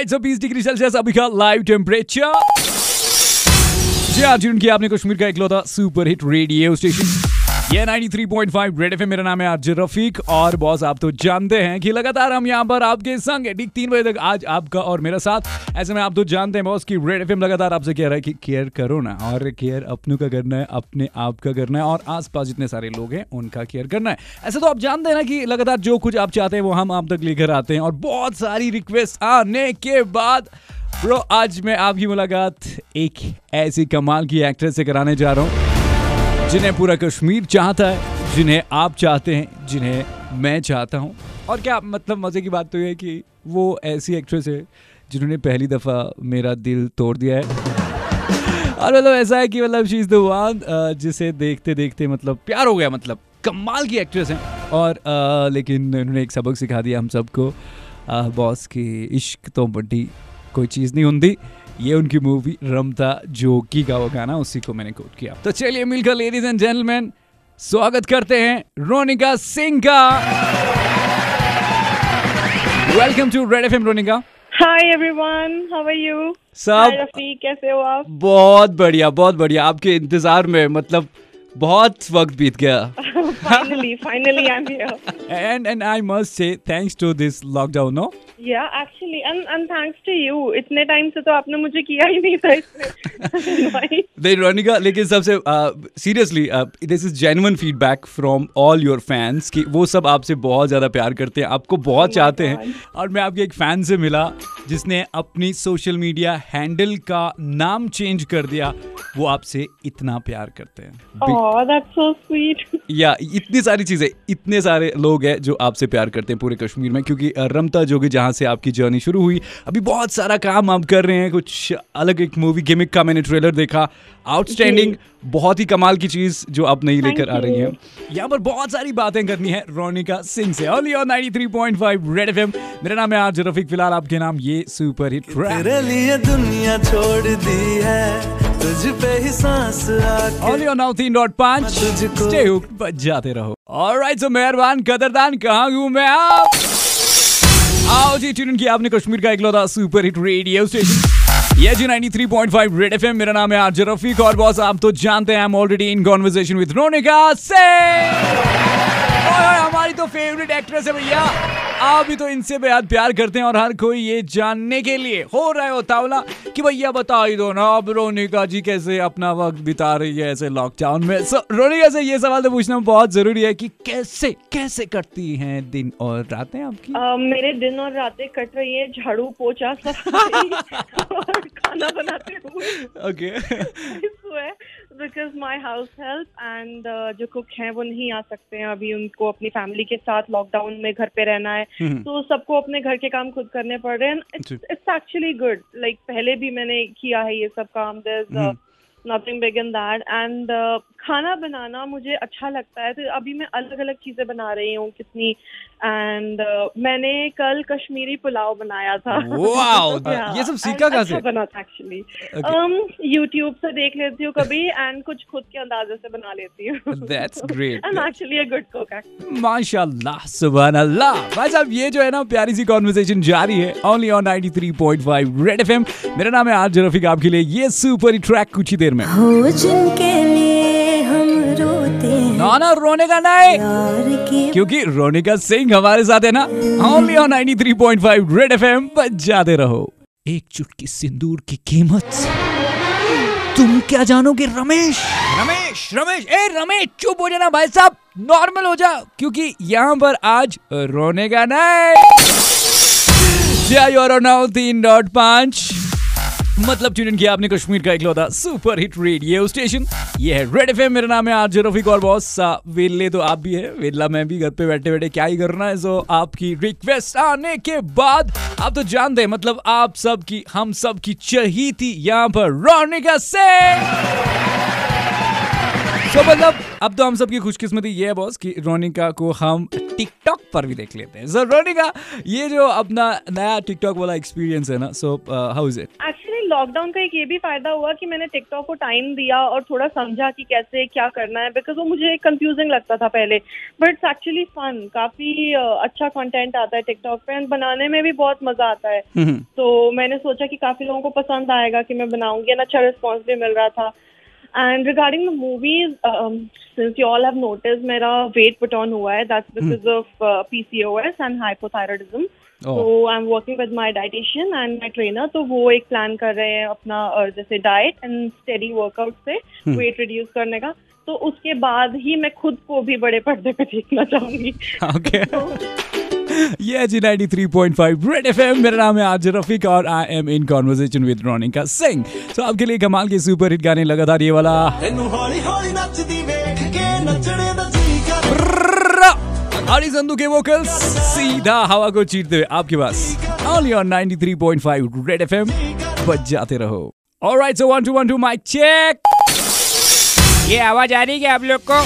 Alright so 20 degree Celsius अभी का live temperature जी आज की आपने कश्मीर का इकलौता सुपर हिट रेडियो स्टेशन ये 93.5 रेड मेरा नाम है आज रफीक और बॉस आप तो जानते हैं कि लगातार हम यहाँ पर आपके संग ठीक तीन बजे तक आज आपका और मेरा साथ। ऐसे में आप तो जानते हैं बॉस कि रेड एफएम लगातार आपसे कह रहा है कि केयर करो ना और केयर अपनों का करना है, अपने आप का करना है और आसपास जितने सारे लोग हैं, उनका केयर करना है। ऐसे तो आप जानते हैं ना कि लगातार जो कुछ आप चाहते हैं वो हम आप तक लेकर आते हैं और बहुत सारी रिक्वेस्ट आने के बाद ब्रो आज मैं आपकी मुलाकात एक ऐसी कमाल की एक्ट्रेस से कराने जा रहा हूँ। जिन्हें पूरा कश्मीर चाहता है जिन्हें आप चाहते हैं जिन्हें मैं चाहता हूँ। और क्या मतलब मज़े की बात तो ये है कि वो ऐसी एक्ट्रेस है जिन्होंने पहली दफ़ा मेरा दिल तोड़ दिया है। और मतलब ऐसा है कि मतलब शी इज़ द वन जिसे देखते देखते मतलब प्यार हो गया मतलब कमाल की एक्ट्रेस हैं। और आ, लेकिन उन्होंने एक सबक सिखा दिया हम सबको बॉस की इश्क तो बड़ी कोई चीज़ नहीं होती ये उनकी मूवी रमता जोकी का वो गाना उसी को मैंने कोट किया। तो चलिए मिलकर लेडीज़ एंड जेंटलमैन स्वागत करते हैं रोनिका सिंह का। Welcome to red F M Ronika. Hi everyone how are you सब कैसे हो आप? बहुत बढ़िया बहुत बढ़िया। आपके इंतज़ार में मतलब बहुत वक्त बीत गया। Finally finally i'm here. And and i must say thanks to this lockdown no? या actually and and thanks to you इतने टाइम से तो आपने मुझे किया ही नहीं था इसमें। नहीं रोनिका लेकिन सबसे seriously this is genuine feedback from all your fans कि वो सब आपसे बहुत ज़्यादा प्यार करते हैं आपको बहुत oh चाहते हैं। और मैं आपके एक फ़ैन से मिला जिसने अपनी सोशल मीडिया हैंडल का नाम चेंज कर दिया वो आपसे इतना प्यार करते हैं। Oh, that's so sweet. या इतनी सारी चीज़ें इतने सारे लोग हैं जो आपसे प्यार करते हैं पूरे कश्मीर में क्योंकि रमता जोगी जहाँ जहाँ से आपकी जर्नी शुरू हुई अभी बहुत सारा काम आप कर रहे हैं कुछ अलग एक मूवी गिमिक का मैंने ट्रेलर देखा आउटस्टैंडिंग बहुत ही कमाल की चीज़ जो आप नहीं लेकर आ रही हैं। यहाँ पर बहुत सारी बातें करनी है रोनिका सिंह से। ओनली ऑन 93.5 रेड एफएम मेरा नाम है आज रफीक फ़िलहाल आपके नाम ये सुपर हिट तेरे लिए दुनिया छोड़ दी है। तुझ पे ही सांस only on now 3.5 stay hooked बजाते रहो। ऑलराइट सो मेहरबान कदरदान कहाँ हूँ मैं आप? आओ जी ट्यून किया आपने कश्मीर का इकलौता सुपर हिट रेडियो स्टेशन ये जी 93.5 रेड एफएम मेरा नाम है आरजे रफीक और बॉस आप तो जानते हैं I am already in conversation with Ronika से हमारी तो फेवरेट एक्ट्रेस है भैया। आप भी तो इनसे बेहद प्यार करते हैं और हर कोई ये जानने के लिए हो रहा हो तावला कि भैया बता ही दो ना अब रोनिका जी कैसे अपना वक्त बिता रही है ऐसे लॉकडाउन में? So, रोनिका से ये सवाल तो पूछना बहुत ज़रूरी है कि कैसे कैसे कटती हैं दिन और रातें आपकी? uh, मेरे दिन और रातें कट रही है झाड़ू पोछा और खाना बनाते हुए। Okay because my house help and जो कुक हैं वो नहीं आ सकते हैं अभी उनको अपनी फैमिली के साथ लॉकडाउन में घर पे रहना है। तो सबको अपने घर के काम खुद करने पड़ रहे हैं। इट्स एक्चुअली गुड लाइक पहले भी मैंने किया है ये सब काम। There nothing big in that and खाना बनाना मुझे अच्छा लगता है। तो अभी मैं अलग अलग चीज़ें बना रही हूँ कितनी। एंड uh, मैंने कल कश्मीरी पुलाव बनाया था। Yeah, ये सब सीखा कहाँ अच्छा से बना था एक्चुअली यूट्यूब से देख लेती हूँ कभी एंड कुछ खुद के अंदाजे से बना लेती हूँ। That's great I am actually a good cook माशाल्लाह सुभान अल्लाह भाई साहब ये जो है ना प्यारी सी कॉन्वर्सेशन जारी है। ओनली ऑन 93.5 रेड एफएम मेरा नाम है आज रफीक आपके लिए ये सुपर ट्रैक कुछ ही देर में। हो जिनके ना ना, रोने का नहीं क्योंकि रोने का सिंह हमारे साथ है ना ओनली ऑन 93.5 रेड एफएम बजाते रहो। एक चुटकी सिंदूर की कीमत। तुम क्या जानोगे, रमेश? रमेश रमेश, ए, रमेश, चुप हो जाना भाई साहब नॉर्मल हो जा, क्योंकि यहाँ पर आज रोने का नहीं तीन डॉट पाँच। मतलब ट्यून किया आपने कश्मीर का इकलौता सुपर हिट रेडियो स्टेशन ये है रेड एफएम मेरा नाम है आज रफीक और बॉस वेले तो आप भी है। वेला मैं भी घर पे बैठे बैठे क्या ही करना है सो आपकी रिक्वेस्ट आने के बाद आप तो जानते हैं मतलब आप सब की, हम सब की चहीती यहाँ पर, रोनिका से तो मतलब अब तो हम सबकी खुशकिस्मती ये है बॉस कि रोनिका को हम टिकटॉक पर भी देख लेते हैं। सो रोनिका, ये जो अपना नया टिकटॉक वाला एक्सपीरियंस है ना so how is it lockdown का एक ये भी फ़ायदा हुआ कि मैंने टिकटॉक को टाइम दिया और थोड़ा समझा कि कैसे क्या करना है बिकॉज़ वो मुझे कंफ्यूजिंग लगता था पहले। बट इट्स एक्चुअली फन काफ़ी अच्छा कंटेंट आता है टिकटॉक पे एंड बनाने में भी बहुत मज़ा आता है। हम्म, तो मैंने सोचा कि काफ़ी लोगों को पसंद आएगा कि मैं बनाऊँगी। एंड अच्छा रिस्पॉन्स भी मिल रहा था। And regarding the movies since you all have notice मेरा वेट पुट ऑन हुआ है that's because of PCOS and hypothyroidism Oh. तो I am working with my dietitian and my trainer तो वो एक प्लान कर रहे हैं अपना अ, जैसे डाइट एंड स्टेडी वर्कआउट से वेट रिड्यूस करने का तो उसके बाद ही मैं खुद को भी बड़े पर्दे पे देखना चाहूँगी ओके ये जी 93.5 रेड एफएम मेरा नाम है आज रफीक और I am in conversation with Ronika Singh तो आपके लिए कमाल के सुपर हिट गाने लगातार ये वाला। हरी संधू के वोकल्स सीधा हवा को चीरते हुए आपके पास। ऑनली ऑन 93.5 रेड एफएम बच जाते रहो। ऑलराइट सो 1 2 1 2 माइक चेक ये आवाज़ आ रही है आप लोग को?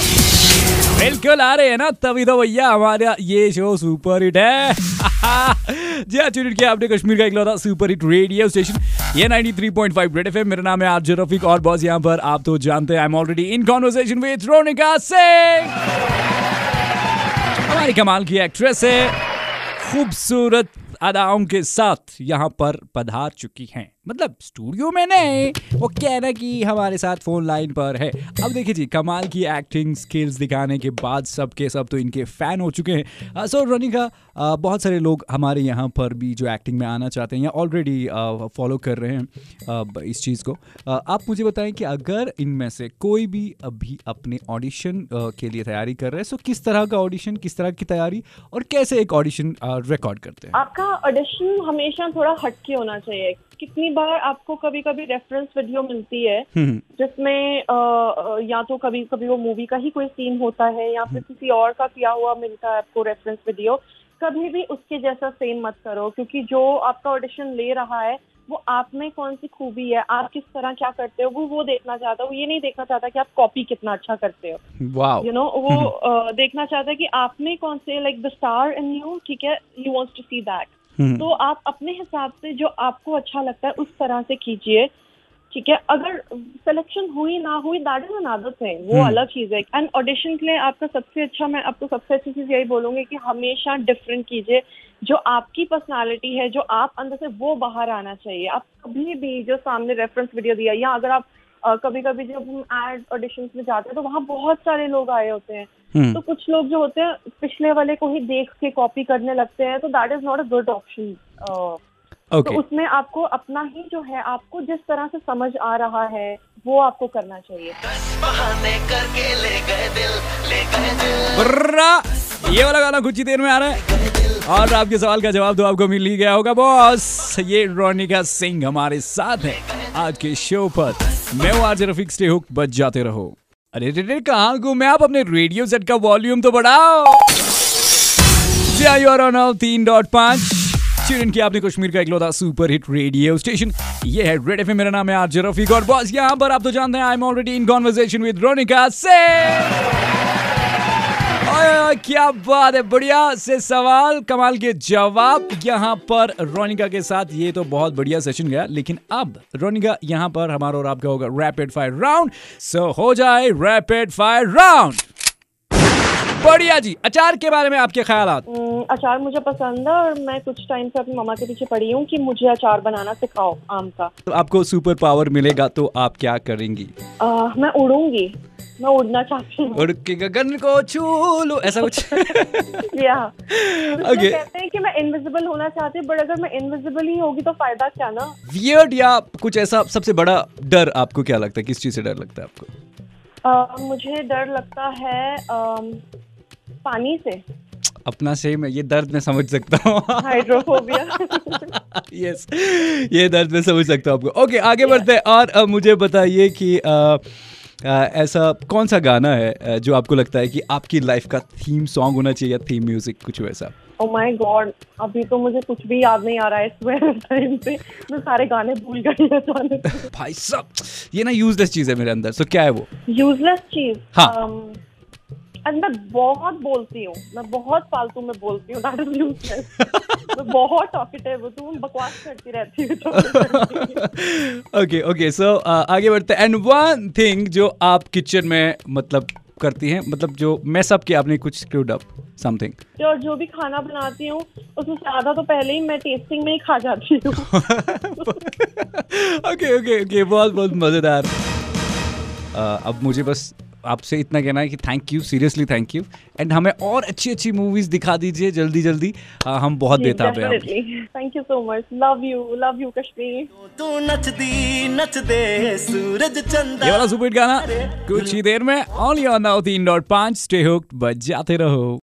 बिल्कुल आ रहे हैं ना, तभी तो भैया हमारा ये शो सुपर हिट है। जी हाँ ट्यून किया आपने कश्मीर का इकलौता सुपर हिट रेडियो स्टेशन ये 93.5 रेड एफएम मेरा नाम है आरजे रफीक और बॉस यहाँ पर आप तो जानते हैं I am already in conversation with Ronika Singh. हमारी कमाल की एक्ट्रेस है, खूबसूरत अदाओं के साथ यहाँ पर पधार चुकी हैं। मतलब स्टूडियो में नहीं, वो कहना कि हमारे साथ फ़ोन लाइन पर है। अब देखिए जी, कमाल की एक्टिंग स्किल्स दिखाने के बाद सब के सब तो इनके फ़ैन हो चुके हैं। सो रोनिका बहुत सारे लोग हमारे यहाँ पर भी जो एक्टिंग में आना चाहते हैं या ऑलरेडी फॉलो कर रहे हैं इस चीज़ को। आप मुझे बताएँ कि अगर इनमें से कोई भी अभी अपने ऑडिशन के लिए तैयारी कर रहे हैं सो किस तरह का ऑडिशन किस तरह की तैयारी और कैसे एक ऑडिशन रिकॉर्ड करते हैं? आपका ऑडिशन हमेशा थोड़ा हटके होना चाहिए। कितनी बार आपको कभी कभी रेफरेंस वीडियो मिलती है हम्म, जिसमें या तो कभी कभी वो मूवी का ही कोई सीन होता है या फिर किसी और का किया हुआ मिलता है आपको रेफरेंस वीडियो कभी भी उसके जैसा सेम मत करो क्योंकि जो आपका ऑडिशन ले रहा है वो आप में कौन सी खूबी है आप किस तरह क्या करते हो वो वो देखना चाहता है वो ये नहीं देखना चाहता कि आप कॉपी कितना अच्छा करते हो। यू नो वो देखना चाहता है कि आप में कौन से like the star in you ठीक है you wants to see that hmm, तो आप अपने हिसाब से जो आपको अच्छा लगता है उस तरह से कीजिए। ठीक है? अगर सिलेक्शन हुई ना हुई दैट इज़ अनदर थिंग वो हम्म। अलग चीज़ है। एंड ऑडिशन के लिए आपका सबसे अच्छा मैं आपको सबसे अच्छी चीज़ यही बोलूँगी कि हमेशा डिफरेंट कीजिए। जो आपकी पर्सनालिटी है जो आप अंदर से वो बाहर आना चाहिए। आप कभी भी जो सामने रेफरेंस वीडियो दिया या अगर आप कभी कभी जब हम एड ऑडिशन में जाते हैं तो वहाँ बहुत सारे लोग आए होते हैं। हम्म, तो कुछ लोग जो होते हैं पिछले वाले को ही देख के कॉपी करने लगते हैं तो that is not a good option तो उसमें आपको अपना ही जो है आपको जिस तरह से समझ आ रहा है वो आपको करना चाहिए। करके ले गए दिल ले गए दिल। ये वाला गाना कुछ ही देर में आ रहा है। और आपके सवाल का जवाब तो आपको मिल ही गया होगा बॉस। ये रोनिका सिंह हमारे साथ है आज के शो पर। मैं आज रफीक स्टे हुक बच जाते रहो। अरे रे रे कहाँ मैं आप? अपने रेडियो सेट का वॉल्यूम तो बढ़ाओ। तीन डॉट पाँच। चिड़न की आपने कश्मीर का इकलौता सुपर हिट रेडियो स्टेशन ये है रेड एफ़ मेरा नाम है आज रफीक और बॉस यहाँ पर आप तो जानते हैं I am already in conversation with Ronika ओए, क्या बात है? बढ़िया से सवाल, कमाल के जवाब। यहाँ पर रोनिका के साथ ये तो बहुत बढ़िया सेशन गया, लेकिन अब रोनिका यहाँ पर हमारा और आपका होगा रैपिड फायर राउंड सो हो जाए रैपिड फायर राउंड बढ़िया जी। अचार के बारे में आपके ख्याल अचार मुझे पसंद है और मैं कुछ टाइम से अपनी मम्मा के पीछे पड़ी हूँ कि मुझे अचार बनाना सिखाओ आम का। तो आपको सुपर पावर मिलेगा तो आप क्या करेंगी? आ, मैं उड़ूँगी। मैं उड़ना चाहती हूँ। उड़ के गगन को छू लो ऐसा कुछ? या। Okay. कहते हैं कि मैं इनविजिबल होना चाहती हूँ बट अगर मैं इनविजिबल ही होगी तो फ़ायदा क्या ना? वियर्ड या कुछ ऐसा सबसे बड़ा डर आपको क्या लगता है? किस चीज़ से डर लगता है आपको? आ, मुझे डर लगता है अम, पानी से। अपना से मैं ये दर्द मैं समझ सकता हूँ। हाइड्रोफोबिया। यस ये दर्द मैं समझ सकता हूँ आपको। ओके आगे बढ़ते हैं। और अब मुझे बताइए कि अ, अ, ऐसा कौन सा गाना है जो आपको लगता है कि आपकी लाइफ का थीम सॉन्ग होना चाहिए या थीम म्यूज़िक कुछ वैसा? ओ माय गॉड अभी तो मुझे कुछ भी याद नहीं आ रहा है इस टाइम पे मैं सारे गाने भूल गई भाई साहब ये ना यूजलेस चीज़ है मेरे अंदर सो so, क्या है वो? यूजलेस चीज़? हाँ। अम, एंड मैं बहुत बोलती हूँ। मैं बहुत फालतू में बोलती हूँ दैट इज़ यूजलेस मैं बहुत टॉकेटिव हूँ तुम बकवास करती रहती हूँ ओके ओके सो आगे बढ़ते हैं। एंड वन थिंग जो आप किचन में मतलब करती हैं मतलब जो मैस अप किया आपने कुछ स्क्रूड अप समथिंग और जो भी खाना बनाती हूँ उसमें आधा तो पहले ही मैं टेस्टिंग में ही खा जाती हूँ। ओके ओके ओके बहुत बहुत मज़ेदार। Uh, अब मुझे बस आपसे इतना कहना है कि thank you seriously thank you and हमें और अच्छी अच्छी मूवीज़ दिखा दीजिए जल्दी जल्दी आ, हम बहुत बेताब हैं आपकी। Thank you so much love you love you Kashmir तू नचदी नचदे सूरज ये वाला सुपर गाना कुछ ही देर में ऑन योर नाउ तीन डॉट पाँच स्टे हुक्ड बजाते रहो।